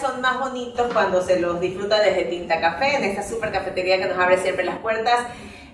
son más bonitos cuando se los disfruta desde Tinta Café, en esta super cafetería que nos abre siempre las puertas.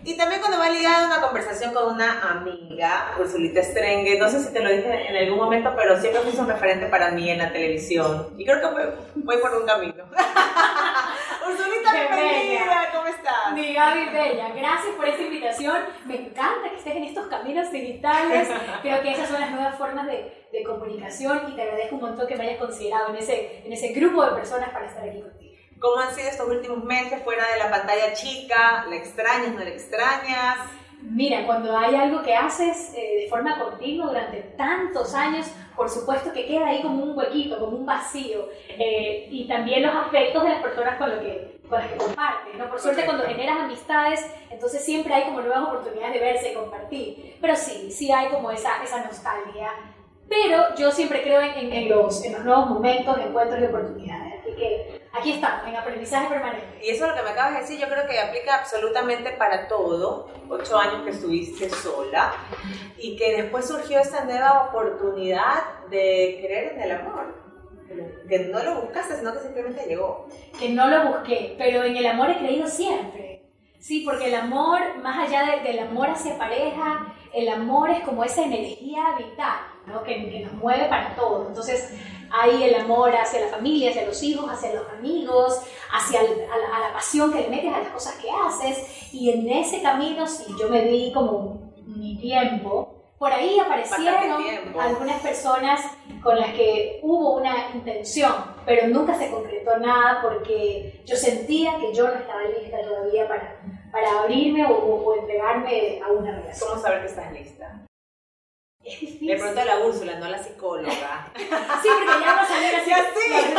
Y también cuando va ligada una conversación con una amiga, Ursulita Strengue, no sé si te lo dije en algún momento, pero siempre fuiste un referente para mí en la televisión. Y creo que voy, voy por un camino. Ursulita, bienvenida, ¿cómo estás? Mi Gaby Bella, gracias por esta invitación. Me encanta que estés en estos caminos digitales. Creo que esas son las nuevas formas de, de comunicación y te agradezco un montón que me hayas considerado en ese, en ese grupo de personas para estar aquí contigo. ¿Cómo han sido estos últimos meses fuera de la pantalla chica? ¿La extrañas, no la extrañas? Mira, cuando hay algo que haces eh, de forma continua durante tantos años, por supuesto que queda ahí como un huequito, como un vacío. Eh, y también los afectos de las personas con, lo que, con las que compartes. ¿no? Por suerte, cuando generas amistades, entonces siempre hay como nuevas oportunidades de verse y compartir. Pero sí, sí hay como esa, esa nostalgia. Pero yo siempre creo en, en, los, en los nuevos momentos, encuentros y oportunidades. Así que aquí estamos, en aprendizaje permanente. Y eso es lo que me acabas de decir, yo creo que aplica absolutamente para todo. Ocho años que estuviste sola y que después surgió esta nueva oportunidad de creer en el amor. Que no lo buscaste, sino que simplemente llegó. Que no lo busqué, pero en el amor he creído siempre. Sí, porque el amor, más allá de, del amor hacia pareja, el amor es como esa energía vital, ¿no? que, que nos mueve para todo. Entonces, hay el amor hacia la familia, hacia los hijos, hacia los amigos, hacia el, a, la, a, la, pasión que le metes a las cosas que haces. Y en ese camino, sí, yo me di como mi tiempo. Por ahí aparecieron algunas personas con las que hubo una intención, pero nunca se concretó nada porque yo sentía que yo no estaba lista todavía para, para abrirme o, o entregarme a una relación. ¿Cómo saber que estás lista? Es difícil. Le pregunto a la Úrsula, no a la psicóloga. sí, porque ya va a salir así. Ya sí.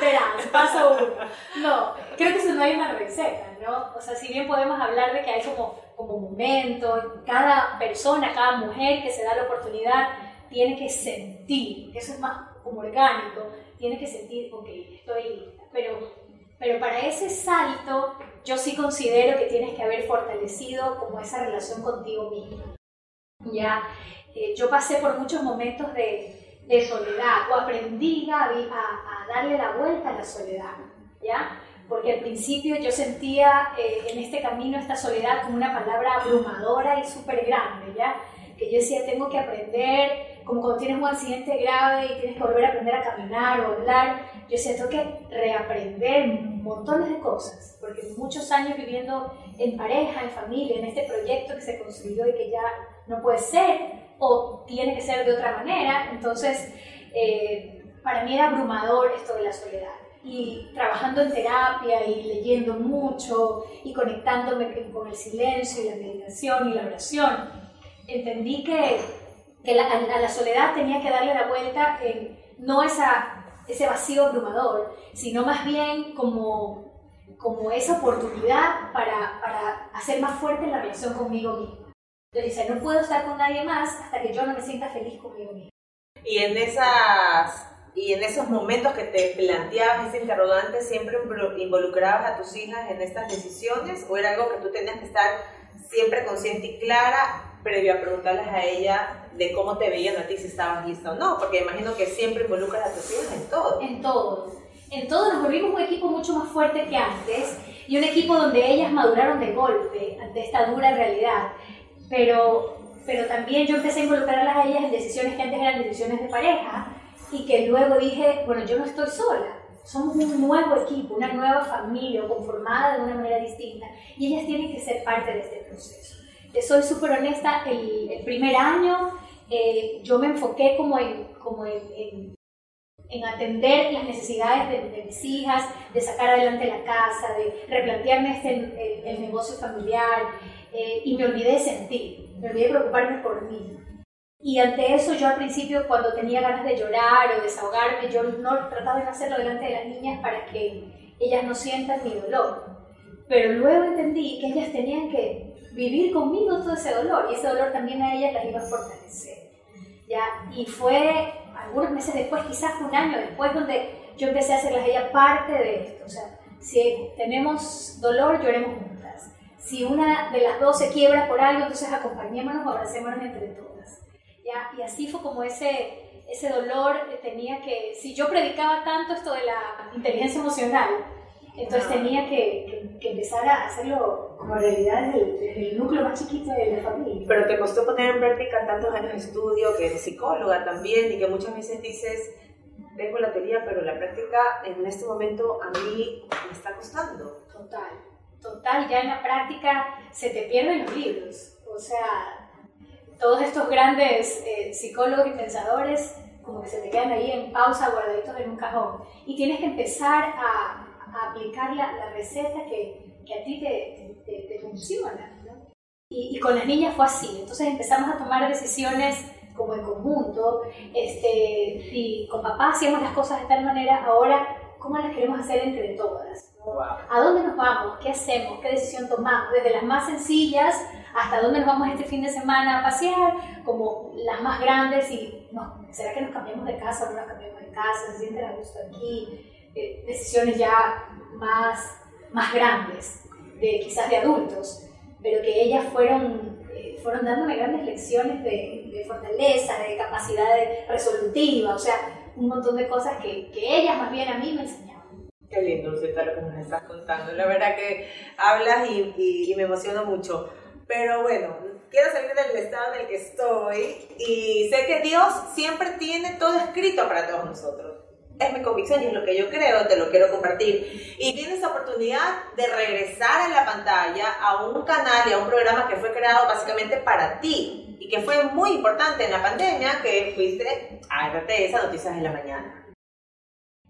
Verás, paso uno. No, creo que eso no hay una receta, ¿no? O sea, si bien podemos hablar de que hay como, como momentos, cada persona, cada mujer que se da la oportunidad tiene que sentir, eso es más como orgánico, tiene que sentir, ok, estoy lista. Pero, pero para ese salto, yo sí considero que tienes que haber fortalecido como esa relación contigo mismo. Ya, eh, yo pasé por muchos momentos de, de soledad o aprendí, Gaby, a, a, darle la vuelta a la soledad, ¿ya? Porque al principio yo sentía eh, en este camino esta soledad como una palabra abrumadora y súper grande, ¿ya? Que yo decía, tengo que aprender, como cuando tienes un accidente grave y tienes que volver a aprender a caminar o hablar, yo tengo que reaprender montones de cosas, porque muchos años viviendo en pareja, en familia, en este proyecto que se construyó y que ya no puede ser o tiene que ser de otra manera. Entonces, eh, para mí era abrumador esto de la soledad. Y trabajando en terapia y leyendo mucho y conectándome con el silencio y la meditación y la oración, entendí que, que a la soledad tenía que darle la vuelta en no esa, ese vacío abrumador, sino más bien como, como esa oportunidad para, para hacer más fuerte la relación conmigo mismo. Entonces dice, no puedo estar con nadie más hasta que yo no me sienta feliz conmigo mismo. Y en esas y en esos momentos que te planteabas ese interrogante, ¿siempre involucrabas a tus hijas en estas decisiones? ¿O era algo que tú tenías que estar siempre consciente y clara previo a preguntarles a ella de cómo te veían a ti, si estabas lista o no? Porque imagino que siempre involucras a tus hijas en todo. En todo. En todo nos volvimos un equipo mucho más fuerte que antes y un equipo donde ellas maduraron de golpe ante esta dura realidad pero, pero también yo empecé a involucrarlas a ellas en decisiones que antes eran decisiones de pareja y que luego dije, bueno, yo no estoy sola, somos un nuevo equipo, una nueva familia conformada de una manera distinta y ellas tienen que ser parte de este proceso. Te soy súper honesta, el, el, primer año eh, yo me enfoqué como en, como en, en, en atender las necesidades de, de, mis hijas, de sacar adelante la casa, de replantearme este, el, el negocio familiar, eh, y me olvidé de sentir, me olvidé de preocuparme por mí. Y ante eso yo al principio cuando tenía ganas de llorar o desahogarme, yo no trataba de hacerlo delante de las niñas para que ellas no sientan mi dolor. Pero luego entendí que ellas tenían que vivir conmigo todo ese dolor y ese dolor también a ellas las iba a fortalecer. ¿ya? Y fue algunos meses después, quizás un año después, donde yo empecé a hacerlas a ellas parte de esto. O sea, si tenemos dolor, lloremos si una de las dos se quiebra por algo, entonces acompañémonos o abracémonos entre todas. ¿ya? Y así fue como ese, ese dolor eh, tenía que, si yo predicaba tanto esto de la inteligencia emocional, entonces tenía que, que, empezar a hacerlo como realidad desde el, núcleo más chiquito de la familia. Pero te costó poner en práctica tantos años de estudio, que eres psicóloga también, y que muchas veces dices, tengo la teoría, pero la práctica en este momento a mí me está costando. Total, total, ya en la práctica se te pierden los libros. O sea, todos estos grandes eh, psicólogos y pensadores como que se te quedan ahí en pausa, guardaditos en un cajón. Y tienes que empezar a aplicar la, la receta que, que, a ti te, te, te funciona. y, con las niñas fue así. Entonces empezamos a tomar decisiones como en conjunto. Este, y con papá hacíamos las cosas de tal manera, ahora, ¿cómo las queremos hacer entre todas? ¿A dónde nos vamos? ¿Qué hacemos? ¿Qué decisión tomamos? Desde las más sencillas hasta dónde nos vamos este fin de semana a pasear, como las más grandes y no, ¿será que nos cambiamos de casa o no nos cambiamos de casa? ¿Se sienten a gusto aquí? Eh, decisiones ya más, más grandes, de, quizás de adultos, pero que ellas fueron, eh, fueron dándome grandes lecciones de, de, fortaleza, de capacidad resolutiva, o sea, un montón de cosas que, que ellas más bien a mí me enseñaban. Qué lindo, Lucita, lo que nos estás contando. La verdad que hablas y, y, y me emociona mucho. Pero bueno, quiero salir del estado en el que estoy y sé que Dios siempre tiene todo escrito para todos nosotros es mi convicción y es lo que yo creo, te lo quiero compartir. Y tienes la oportunidad de regresar a la pantalla a un canal y a un programa que fue creado básicamente para ti y que fue muy importante en la pandemia, que fuiste a RTS, Noticias de la Mañana.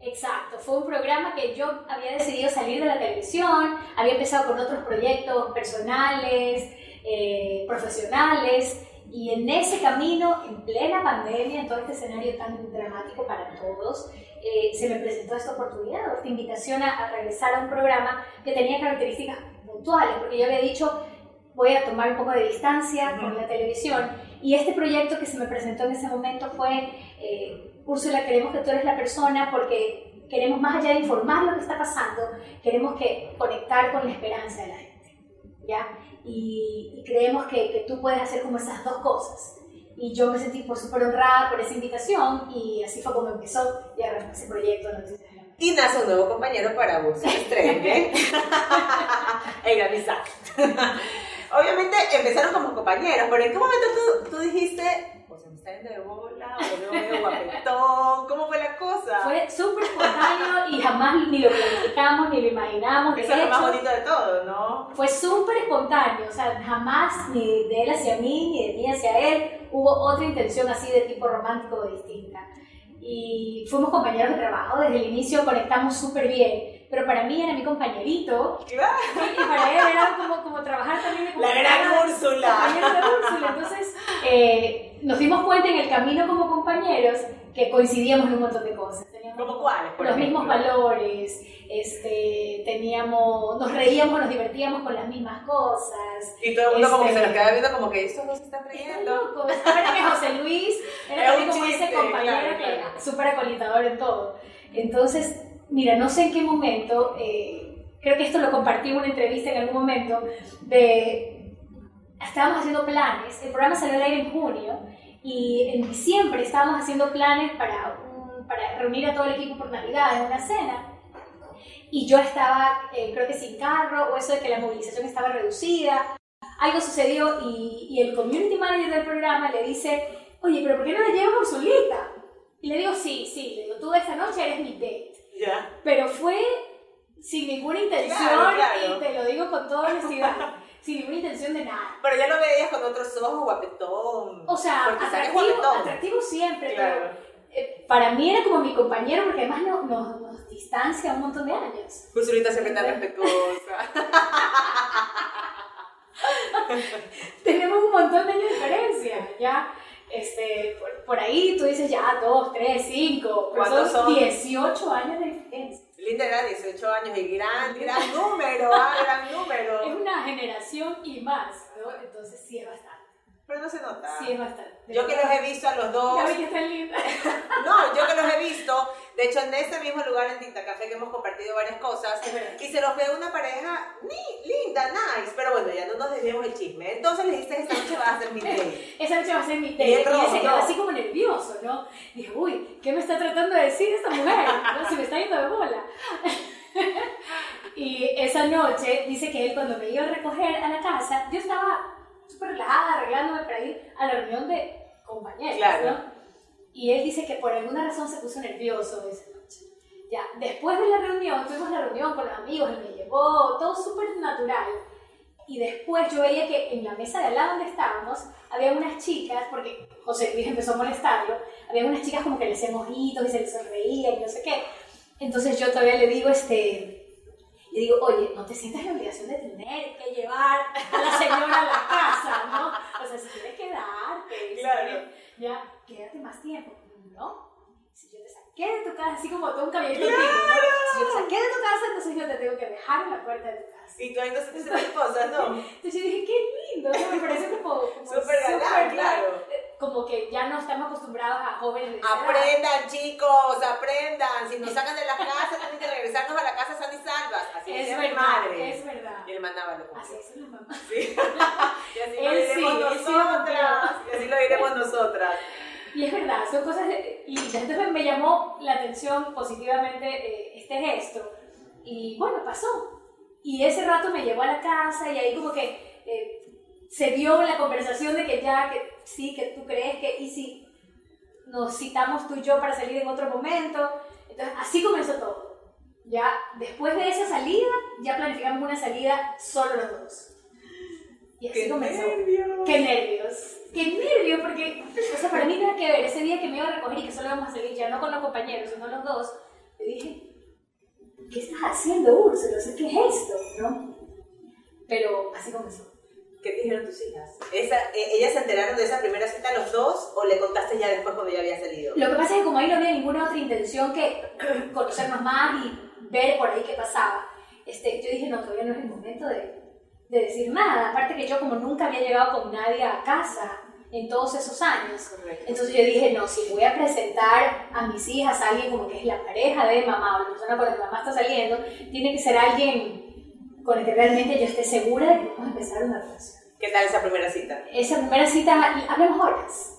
Exacto, fue un programa que yo había decidido salir de la televisión, había empezado con otros proyectos personales, eh, profesionales, y en ese camino, en plena pandemia, en todo este escenario tan dramático para todos, eh, se me presentó esta oportunidad, esta invitación a, regresar a un programa que tenía características puntuales, porque yo había dicho, voy a tomar un poco de distancia con la televisión, y este proyecto que se me presentó en ese momento fue, eh, Úrsula, queremos que tú eres la persona porque queremos más allá de informar lo que está pasando, queremos que conectar con la esperanza de la gente, ¿ya? Y, creemos que, que tú puedes hacer como esas dos cosas y yo me sentí por súper honrada por esa invitación y así fue como empezó y arrancó ese proyecto Y nace un nuevo compañero para vos, Estrella. el. Obviamente empezaron como compañeros, pero ¿en qué momento tú, tú dijiste, yendo de bola, o veo medio guapetón? ¿Cómo fue la cosa? Fue súper espontáneo y jamás ni lo planificamos ni lo imaginamos. Eso es lo más bonito de todo, ¿no? Fue súper espontáneo, o sea, jamás ni de él hacia mí, ni de mí hacia él hubo otra intención así de tipo romántico o distinta. Y fuimos compañeros de trabajo, desde el inicio conectamos súper bien, pero para mí era mi compañerito. Claro. Y para él era como, como trabajar también. La gran Úrsula. Entonces, eh, nos dimos cuenta en el camino como compañeros que coincidíamos en un montón de cosas. Teníamos ¿Cómo cuáles? los mismos valores, este, teníamos, nos reíamos, nos divertíamos con las mismas cosas. Y todo el mundo como que se nos este, quedaba viendo como que estos no se están riendo. Ahora que José Luis era también como ese compañero que era súper acolitador en todo. Entonces, mira, no sé en qué momento, eh, creo que esto lo compartí en una entrevista en algún momento, de, estábamos haciendo planes, el programa salió al aire en junio, y en diciembre estábamos haciendo planes para, para reunir a todo el equipo por Navidad en una cena. Y yo estaba, eh, creo que sin carro, o eso de que la movilización estaba reducida. Algo sucedió y, y, el community manager del programa le dice, oye, pero ¿por qué no le llevas a Ursulita? Y le digo, sí, sí, le digo, tú esta noche eres mi date. Ya. Pero fue sin ninguna intención y te lo digo con toda honestidad. sin ninguna intención de nada. Pero ya lo veías con otros ojos, guapetón. O sea, atractivo, atractivo siempre, pero eh, para mí era como mi compañero porque además nos, nos, nos distancia un montón de años. Pues ahorita siempre tan respetuosa. Tenemos un montón de años de diferencia, ¿ya? Este, por, por, ahí tú dices ya, dos, tres, cinco, ¿Cuántos son? 18 años de diferencia. Linda edad, 18 años y gran, gran número, ah, gran número. Generación y más, ¿no? Entonces sí es bastante. Pero no se nota. Sí, es bastante. Yo que los he visto a los dos. Ya vi que están lindas. No, yo que los he visto, de hecho en este mismo lugar en Tinta Café que hemos compartido varias cosas, y se los ve una pareja ni, linda, nice, pero bueno, ya no nos desviemos el chisme. Entonces le dijiste esta noche vas a hacer mi date. Esa noche va a ser mi Y té. Y él se quedó así como nervioso, ¿no? Dije, uy, ¿qué me está tratando de decir esta mujer? ¿No? Se me está yendo de bola. y esa noche dice que él cuando me iba a recoger a la casa, yo estaba súper relajada, arreglándome para ir a la reunión de compañeros, Claro. ¿no? Y él dice que por alguna razón se puso nervioso esa noche. Ya, después de la reunión, tuvimos la reunión con los amigos, él me llevó, todo súper natural. Y después yo veía que en la mesa de al lado donde estábamos, había unas chicas, porque José Luis empezó a molestarlo, había unas chicas como que le hacían ojitos y se les sonreían y no sé qué. Entonces yo todavía le digo, este, le digo, oye, no te sientas la obligación de tener que llevar a la señora a la casa, ¿no? O sea, si quieres quedarte, Claro. ya, quédate más tiempo. No, si yo te saqué de tu casa, así como todo un caballero contigo, ¿no? Si yo te saqué de tu casa, entonces yo te tengo que dejar en la puerta de tu casa. Y tú ahí no se te cosas, ¿no? Entonces yo dije, qué lindo, o sea, me parece como... como Súper galán, claro. Como que ya no estamos acostumbrados a jóvenes. Aprendan, chicos, aprendan. Si nos sacan de las casas, tienen que regresarnos a la casa sanas y salvas. Así Es mi verdad, madre. es verdad. Y él mandaba lo Así es la mamá. Sí. Y así lo diremos sí nosotras. Y así lo diremos nosotras. Y es verdad, son cosas de- lindas. Entonces me llamó la atención positivamente eh, este gesto. Y bueno, pasó. Y ese rato me llevó a la casa y ahí como que eh, se dio la conversación de que ya, que sí, que tú crees que, y si nos citamos tú y yo para salir en otro momento. Entonces así comenzó todo. Ya después de esa salida, ya planificamos una salida solo los dos. Y así ¡Qué comenzó. nervios! Qué nervios. Qué nervios, porque, o sea, para mí nada que ver. Ese día que me iba a recoger y que solo íbamos a salir ya no con los compañeros, sino los dos, le dije, ¿qué estás haciendo, Úrsula? O sea, ¿qué es esto? ¿No? Pero así comenzó. ¿Qué te dijeron tus hijas? Esa, eh, ¿Ellas se enteraron de esa primera cita los dos o le contaste ya después cuando ya había salido? Lo que pasa es que como ahí no había ninguna otra intención que conocernos más y ver por ahí qué pasaba, este, yo dije, no, todavía no es el momento de, de decir nada. Aparte que yo como nunca había llegado con nadie a casa en todos esos años, Correcto. Entonces yo dije, no, si voy a presentar a mis hijas a alguien como que es la pareja de mamá o la persona con la que mamá está saliendo, tiene que ser alguien con el que realmente yo esté segura de que vamos a empezar una relación. ¿Qué tal esa primera cita? Esa primera cita, hablemos horas.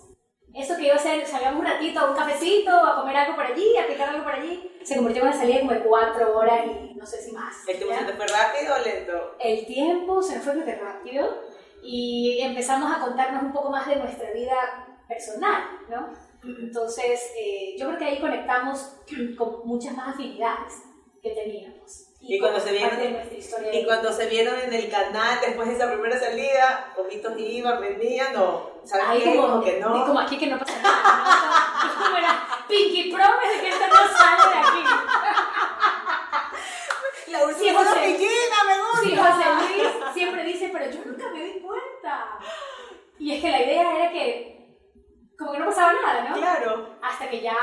Eso que iba a ser, salgamos un ratito a un cafecito, a comer algo por allí, a picar algo por allí, se convirtió en una salida como de cuatro horas y no sé si más. ¿El tiempo se te fue rápido o lento? el tiempo se nos fue muy rápido y empezamos a contarnos un poco más de nuestra vida personal, ¿no? Entonces, eh, yo creo que ahí conectamos con muchas más afinidades que teníamos. Y cuando se vieron- Y cuando se vieron en el canal después de esa primera salida, ojitos iban, venían o ¿sabes Ahí qué? como, Como que no. como aquí que no pasa nada, ¿no? Es como era Pinky Promise que esto no sale de aquí. La Sí, última José. piquina, me gusta. Sí, José Luis siempre dice, pero yo nunca me di cuenta. Y es que la idea era que como que no pasaba nada, ¿no? Claro. hasta que ya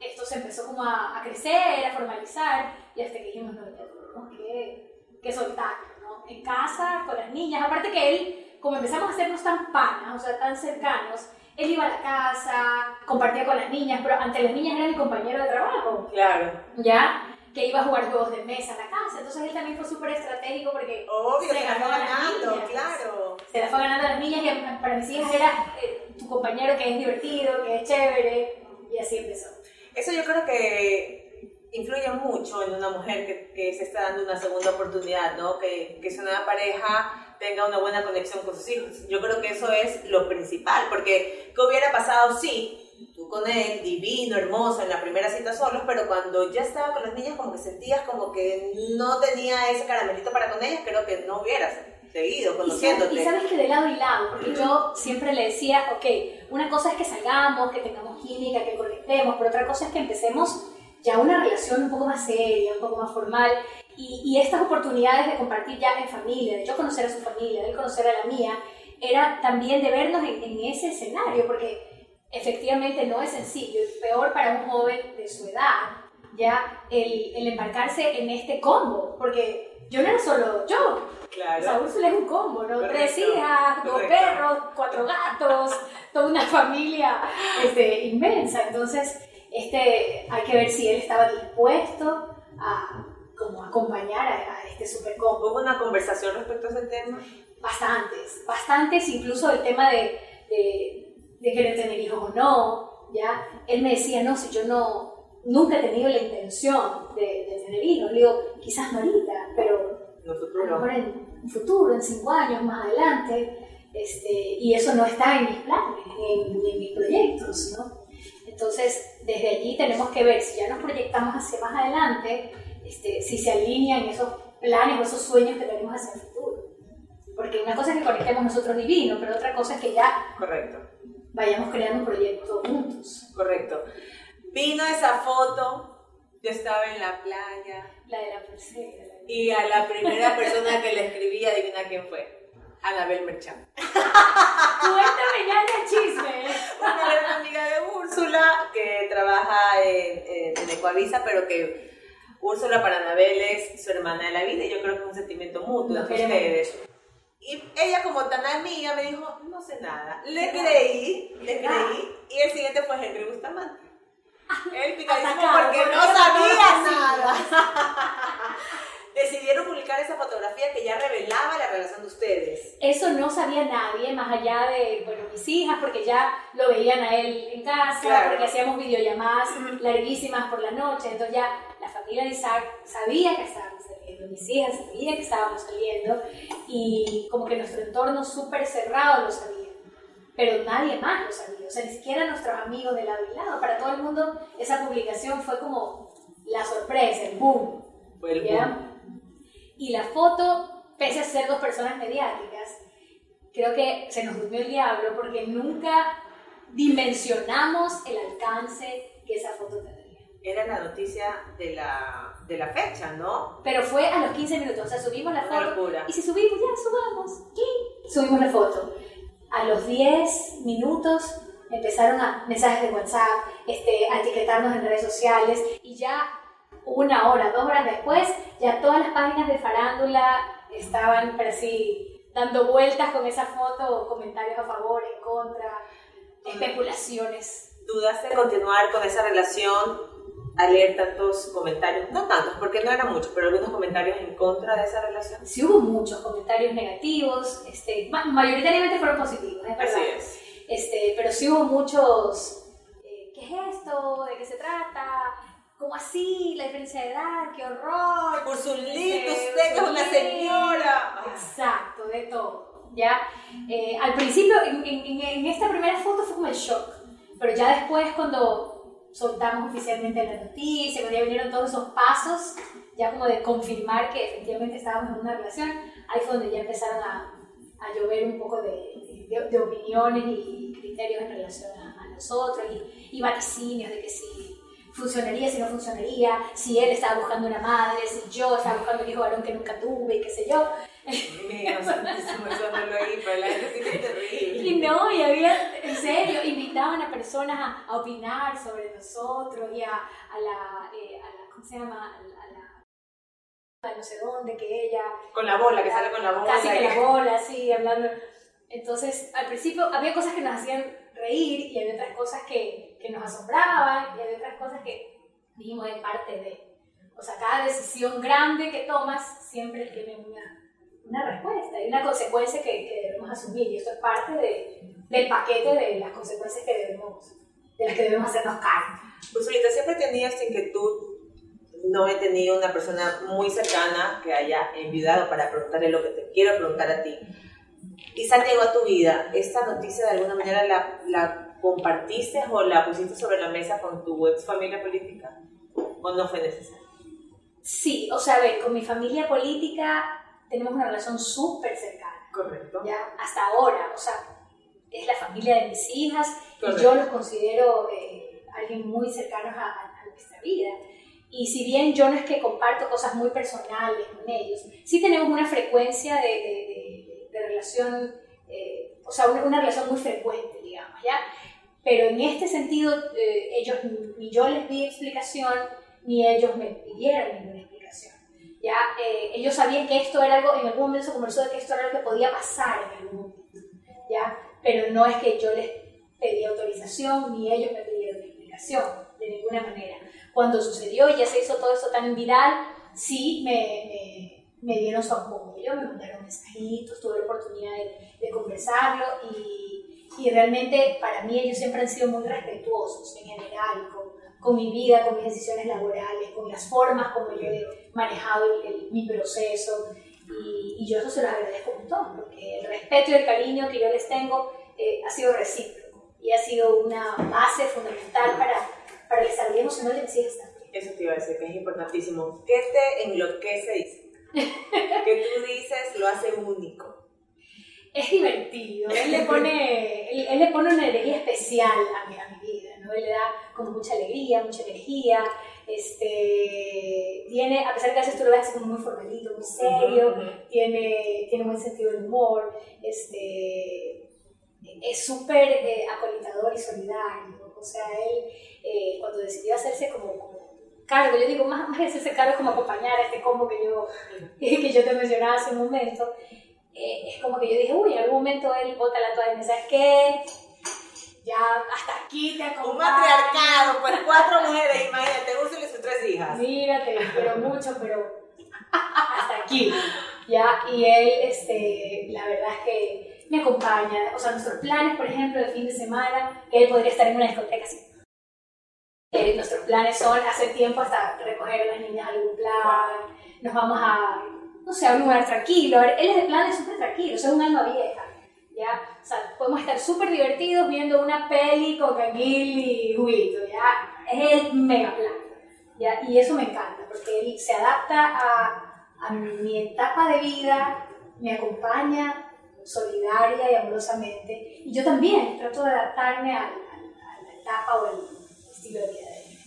esto se empezó como a, a crecer, a formalizar, y hasta que dijimos, no, ya tenemos que, que soltarlo, ¿no? En casa, con las niñas, aparte que él, como empezamos a hacernos tan panas, o sea, tan cercanos, él iba a la casa, compartía con las niñas, pero ante las niñas era mi compañero de trabajo, Claro. ¿ya? Que iba a jugar juegos de mesa a la casa, entonces él también fue súper estratégico porque Obvio, Se se ganó ganó a las ganando, niñas. claro. se la fue ganando a las niñas y para mis hijas era eh, tu compañero que es divertido, que es chévere, y así empezó. Eso yo creo que influye mucho en una mujer que, se está dando una segunda oportunidad, ¿no? Que, que su nueva pareja tenga una buena conexión con sus hijos. Yo creo que eso es lo principal, porque ¿qué hubiera pasado si tú con él, divino, hermoso, en la primera cita solos, pero cuando ya estaba con las niñas como que sentías como que no tenía ese caramelito para con ellas, creo que no hubieras seguido Y sabes, conociéndote. y sabes que de lado y lado, porque yo siempre le decía, ok, una cosa es que salgamos, que tengamos química, que conectemos, pero otra cosa es que empecemos ya una relación un poco más seria, un poco más formal, y, y estas oportunidades de compartir ya en familia, de yo conocer a su familia, de él conocer a la mía, era también de vernos en, en ese escenario, porque efectivamente no es sencillo, y peor para un joven de su edad, ya el, el embarcarse en este combo, porque yo no era solo yo, Claro. O sea, Úrsula es un combo, ¿no? Tres hijas, dos perros, cuatro gatos, toda una familia este, inmensa. Entonces, este, hay que ver si él estaba dispuesto a como acompañar a, este super combo. ¿Hubo una conversación respecto a ese tema? Bastantes, bastantes, incluso el tema de, de, de querer tener hijos o no, ¿ya? Él me decía, no, si yo no, nunca he tenido la intención de, de tener hijos, le digo, quizás no ahorita, pero futuro. a lo mejor en un futuro, en cinco años, más adelante, este, y eso no está en mis planes, en, en mis proyectos, ¿no? Entonces, desde allí tenemos que ver si ya nos proyectamos hacia más adelante, este, si se alinean esos planes o esos sueños que tenemos hacia el futuro. Porque una cosa es que conectemos nosotros divino, pero otra cosa es que ya Correcto. vayamos creando un proyecto juntos. Correcto. Vino esa foto, yo estaba en la playa. La de la pulsera. Y a la primera persona que le escribí, adivina quién fue. Anabel Merchant. Cuéntame ya el chisme. Una gran amiga de Úrsula que trabaja en, en Ecuavisa, pero que Úrsula para Anabel es su hermana de la vida y yo creo que es un sentimiento mutuo entre ustedes. Y ella como tan amiga me dijo, no sé nada. Le creí, le creí. Y el siguiente fue Henry Bustamante. El picadísimo porque no sabía nada. Decidieron publicar esa fotografía que ya revelaba la relación de ustedes. Eso no sabía nadie, más allá de, bueno, mis hijas, porque ya lo veían a él en casa, porque hacíamos videollamadas larguísimas por la noche, entonces ya la familia de Isaac sabía que estábamos saliendo, mis hijas sabían que estábamos saliendo, y como que nuestro entorno súper cerrado lo sabía. Pero nadie más lo sabía, o sea, ni siquiera nuestros amigos de lado y lado. Para todo el mundo, esa publicación fue como la sorpresa, el boom. Fue el boom. Y la foto, pese a ser dos personas mediáticas, creo que se nos durmió el diablo porque nunca dimensionamos el alcance que esa foto tendría. Era la noticia de la, de la fecha, ¿no? Pero fue a los 15 minutos, o sea, subimos la foto. Y si subimos, ya subamos. ¿Qué? Subimos la foto. A los 10 minutos empezaron a mensajes de WhatsApp, este, a etiquetarnos en redes sociales y ya una hora, dos horas después, ya todas las páginas de farándula estaban pero así dando vueltas con esa foto, comentarios a favor, en contra, especulaciones. ¿Dudaste de continuar con esa relación al leer tantos comentarios? No tantos, porque no eran muchos, pero algunos comentarios en contra de esa relación. Sí hubo muchos comentarios negativos, este, mayoritariamente fueron positivos, es verdad. Así es. Este, pero sí hubo muchos, eh, ¿qué es esto? ¿De qué se trata? ¿Cómo así? La diferencia de edad, qué horror. Por su lindo, usted que es una señora. Exacto, de todo. ¿ya? Eh, al principio, en, en, esta primera foto fue como el shock, pero ya después cuando soltamos oficialmente la noticia, cuando ya vinieron todos esos pasos, ya como de confirmar que efectivamente estábamos en una relación, ahí fue donde ya empezaron a, a llover un poco de, de, opiniones y criterios en relación a, nosotros y, y vaticinios de que sí funcionaría, si no funcionaría, si él estaba buscando una madre, si yo estaba buscando un hijo varón que nunca tuve, y qué sé yo. Y no, y había, en serio, invitaban a personas a, a opinar sobre nosotros y a, a, la, eh, a la, ¿cómo se llama? A la, no sé dónde, que ella... Con la bola, que sale con la bola. Casi que la bola, sí, hablando... Entonces, al principio había cosas que nos hacían reír y había otras cosas que, que nos asombraban y había otras cosas que dijimos es parte de. O sea, cada decisión grande que tomas siempre tiene una, una respuesta y una consecuencia que, que, debemos asumir y esto es parte de, del paquete de las consecuencias que debemos, de las que debemos hacernos cargo. Pues ahorita siempre tenías esta inquietud no he tenido una persona muy cercana que haya enviudado para preguntarle lo que te quiero preguntar a ti quizás llegó a tu vida, ¿esta noticia de alguna manera la, la compartiste o la pusiste sobre la mesa con tu ex familia política? ¿O no fue necesario? Sí, o sea, a ver, con mi familia política tenemos una relación súper cercana. Correcto. Ya, hasta ahora, o sea, es la familia de mis hijas y yo los considero eh, alguien muy cercano a, a, nuestra vida. Y si bien yo no es que comparto cosas muy personales con ellos, sí tenemos una frecuencia de, de de relación, eh, o sea, una, relación muy frecuente, digamos, ¿ya? Pero en este sentido, eh, ellos, ni yo les di explicación, ni ellos me pidieron ninguna explicación. Ya, eh, ellos sabían que esto era algo, en algún momento se conversó de que esto era algo que podía pasar en algún momento, ¿ya? Pero no es que yo les pedí autorización ni ellos me pidieron explicación, de ninguna manera. Cuando sucedió y ya se hizo todo esto tan viral, sí me, me, me dieron su apoyo, me mandaron mensajitos, tuve la oportunidad de, de conversarlo y, y, realmente para mí ellos siempre han sido muy respetuosos en general con, con, mi vida, con mis decisiones laborales, con las formas como yo he manejado el, mi proceso y, y, yo eso se lo agradezco un montón porque el respeto y el cariño que yo les tengo eh, ha sido recíproco y ha sido una base fundamental para, para el desarrollo emocional de también. Eso te iba a decir, que es importantísimo. ¿Qué te enloquece? Que tú dices lo hace único. Es divertido, él le pone, él, él le pone una energía especial a mi, a mi, vida, ¿no? Él le da como mucha alegría, mucha energía, este, tiene, a pesar de que a veces tú lo ves como muy formalito, muy serio, uh -huh. tiene, tiene buen sentido del humor, este, es súper eh, acolitador y solidario, o sea, él eh, cuando decidió hacerse como, como cargo, yo digo, más, más hacerse cargo como acompañar a este combo que yo, que yo te mencionaba hace un momento, eh, es como que yo dije, uy, en algún momento él bota la toalla y me ¿sabes qué? Ya hasta aquí te acompaño. Un matriarcado, pues cuatro mujeres, imagínate, Úrsula y sus tres hijas. Mírate, pero mucho, pero hasta aquí, ¿ya? Y él, este, la verdad es que me acompaña, o sea, nuestros planes, por ejemplo, de fin de semana, que él podría estar en una discoteca así eh, nuestros planes son hacer tiempo hasta recoger a las niñas a algún plan, nos vamos a, no sé, a un lugar tranquilo. Él es de planes súper tranquilos, es un alma vieja. ¿ya? O sea, podemos estar súper divertidos viendo una peli con Canguil y Juguito, ¿ya? Es el mega plan, ¿ya? Y eso me encanta, porque él se adapta a, a mi etapa de vida, me acompaña solidaria y amorosamente, y yo también trato de adaptarme a, a, a la etapa o el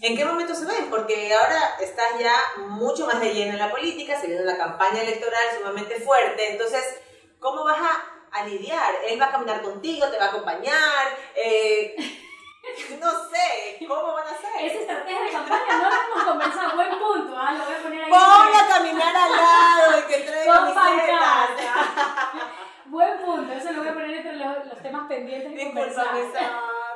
¿En qué momento se ven? Porque ahora estás ya mucho más de lleno en la política, se viene una campaña electoral sumamente fuerte, entonces, ¿cómo vas a, a lidiar? ¿Él va a caminar contigo, te va a acompañar? Eh, no sé, ¿cómo van a hacer? Esa estrategia de campaña no la hemos conversado, buen punto, ¿ah? lo voy a poner ahí. Ponlo a caminar al lado y que. Buen punto, eso lo voy a poner entre los, los temas pendientes de conversar.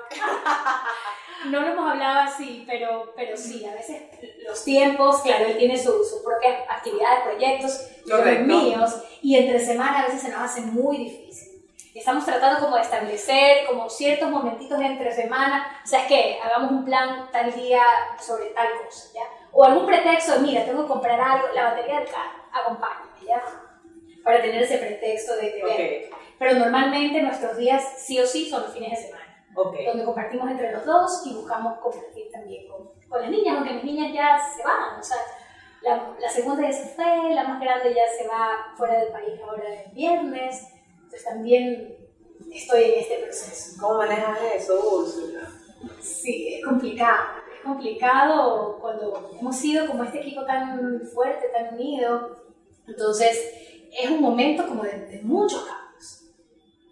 no lo hemos hablado así, pero, pero sí, a veces los tiempos, claro, él tiene sus su propias actividades, proyectos, los míos, y entre semana a veces se nos hace muy difícil. Estamos tratando como de establecer como ciertos momentitos entre semana, o sea, es que hagamos un plan tal día sobre tal cosa, ¿ya? O algún pretexto de, mira, tengo que comprar algo, la batería del carro, acompáñame, ¿ya? Para tener ese pretexto de, de okay. Pero normalmente nuestros días sí o sí son los fines de semana. Okay. donde compartimos entre los dos y buscamos compartir también con, con, las niñas, aunque mis niñas ya se van, o sea, la, la, segunda ya se fue, la más grande ya se va fuera del país ahora el viernes, entonces también estoy en este proceso. ¿Cómo manejas eso, Úrsula? Sí, es complicado, es complicado cuando hemos sido como este equipo tan fuerte, tan unido, entonces es un momento como de, de muchos cambios,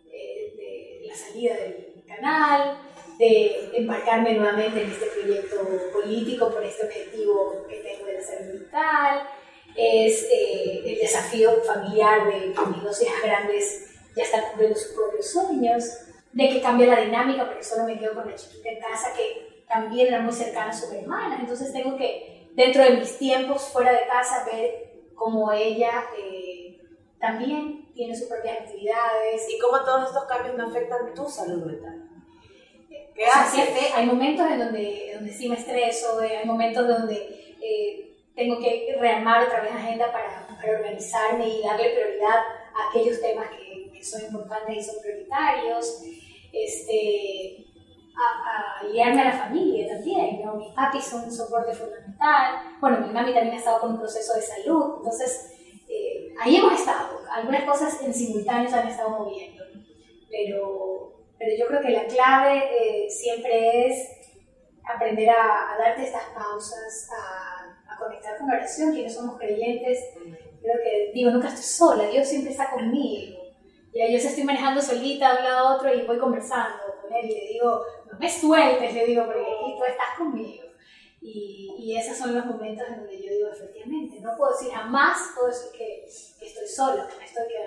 de, de la salida del canal, de embarcarme nuevamente en este proyecto político por este objetivo que tengo de la salud mental, es eh, el desafío familiar de que mis dos hijas grandes ya están cumpliendo sus propios sueños, de que cambie la dinámica porque solo me quedo con la chiquita en casa que también era muy cercana a sus hermanas, entonces tengo que dentro de mis tiempos fuera de casa ver cómo ella eh, también tiene sus propias actividades. ¿Y cómo todos estos cambios no afectan tu salud mental? ¿Qué o sea, sí, hay momentos en donde, donde sí me estreso, hay momentos donde eh, tengo que rearmar otra vez agenda para, para, organizarme y darle prioridad a aquellos temas que, que son importantes y son prioritarios. Este, a, a guiarme a la familia también, ¿no? Mis papis son un soporte fundamental. Bueno, mi mami también ha estado con un proceso de salud, entonces eh, ahí hemos estado. Algunas cosas en simultáneo se han estado moviendo, pero pero yo creo que la clave eh, siempre es aprender a, a, darte estas pausas, a, a, conectar con la oración, quienes somos creyentes. Creo que, digo, nunca estoy sola, Dios siempre está conmigo. Y yo se estoy manejando solita de un lado a otro y voy conversando con Él y le digo, no me sueltes, le digo, porque aquí tú estás conmigo. Y, y, esos son los momentos en donde yo digo, efectivamente, no puedo decir jamás, puedo decir que, que estoy sola, que me estoy quedando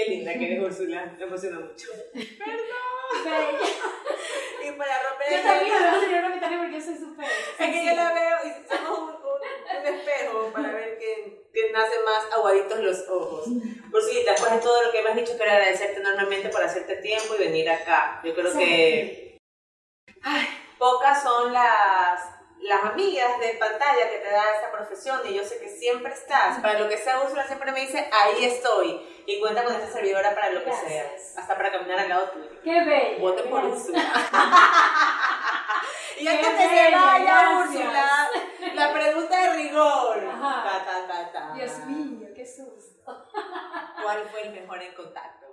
Qué linda que eres, Úrsula. Me emociona mucho. Perdón. y para romper Yo también me voy a tener una mitad porque yo soy súper. Es que yo la veo y somos un, un, un espejo para ver quién, quién nace más aguaditos los ojos. Úrsula, después de todo lo que me has dicho, quiero agradecerte enormemente por hacerte tiempo y venir acá. Yo creo que. Ay, pocas son las las amigas de pantalla que te da esta profesión y yo sé que siempre estás. Para lo que sea, Úrsula siempre me dice, ahí estoy. Y cuenta con esta servidora para lo que sea. Hasta para caminar al lado tuyo. ¡Qué bello! Vote por Úrsula. y antes que se vaya, Úrsula, la pregunta de rigor. Ta, ta, ta, ta. Dios mío, qué susto. ¿Cuál fue el mejor en contacto?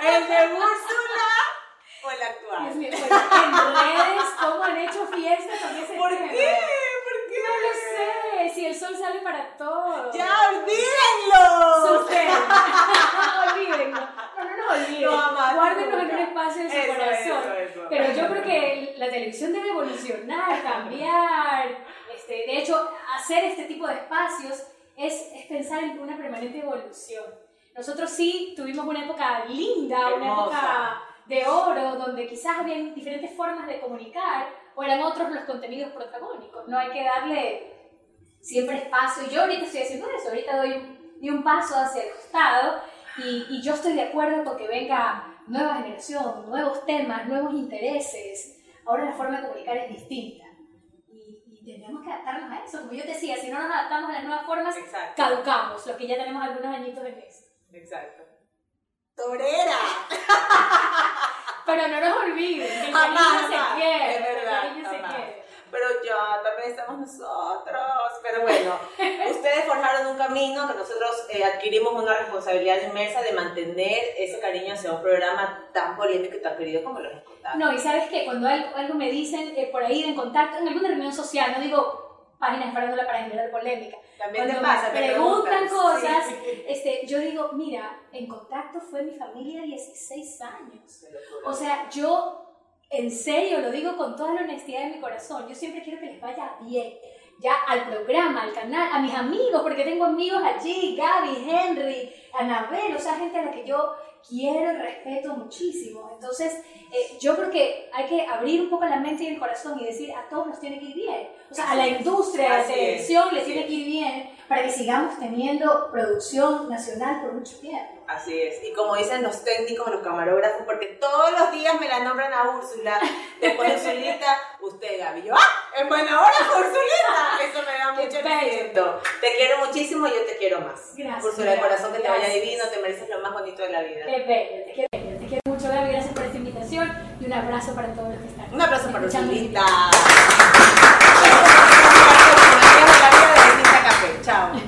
¿El de Úrsula? o el actual? Dios mío, pues, en redes, ¿cómo han hecho fiestas con ese ¿Por tema? qué? ¿Por qué? No lo sé, si el sol sale para todos. ¡Ya, olvídenlo! Sucede. Olvídenlo. No, no nos olviden. No, jamás, Guárdenos en nunca. un espacio de su Eso, corazón. eso, eso. Pero yo creo que la televisión debe evolucionar, cambiar. Este, de hecho, hacer este tipo de espacios es, es pensar en una permanente evolución. Nosotros sí tuvimos una época linda, una época de oro, donde quizás habían diferentes formas de comunicar, o eran otros los contenidos protagónicos. No hay que darle siempre espacio. Yo ahorita estoy haciendo eso, ahorita doy un, un paso hacia el costado y, y yo estoy de acuerdo con que venga nueva generación, nuevos temas, nuevos intereses. Ahora la forma de comunicar es distinta tendremos que adaptarnos a eso. Como yo te decía, si no nos adaptamos a las nuevas formas, Exacto. caducamos, los que ya tenemos algunos añitos en esto. Exacto. ¡Torera! Pero no nos olviden, que el Jamás, cariño se quiere, Es verdad, el se quiere. Pero ya, también estamos nosotros. Pero bueno, ustedes forjaron un camino que nosotros eh, adquirimos una responsabilidad inmensa de mantener ese cariño hacia un programa tan polémico y tan querido como los. No, y sabes que cuando algo, algo me dicen eh, por ahí en contacto, en alguna reunión social, no digo páginas de farándula para generar polémica, También te cuando pasa, me preguntan cosas, Sí. este, yo digo, mira, en contacto fue mi familia 16 años. O sea, yo en serio lo digo con toda la honestidad de mi corazón, yo siempre quiero que les vaya bien. Ya al programa, al canal, a mis amigos, porque tengo amigos allí, Gaby, Henry, Anabel, o sea, gente a la que yo quiero y respeto muchísimo. Entonces, eh, yo creo que hay que abrir un poco la mente y el corazón y decir, a todos nos tiene que ir bien. O sea, a la industria, a la televisión les tiene que ir bien para que sigamos teniendo producción nacional por mucho tiempo. Así es. Y como dicen los técnicos, los camarógrafos, porque todos los días me la nombran a Úrsula, después de Ursulita, usted, Gaby. Yo, ¡ah! En buena hora, Úrsulita. Eso me da mucho aliento. Te quiero muchísimo y yo te quiero más. Gracias, Úrsula, de corazón, que te vaya divino, te mereces lo más bonito de la vida. Qué bello, te quiero, te quiero mucho, Gaby. Gracias por esta invitación y un abrazo para todos los que están. Un abrazo para. Ursulita. Tchau.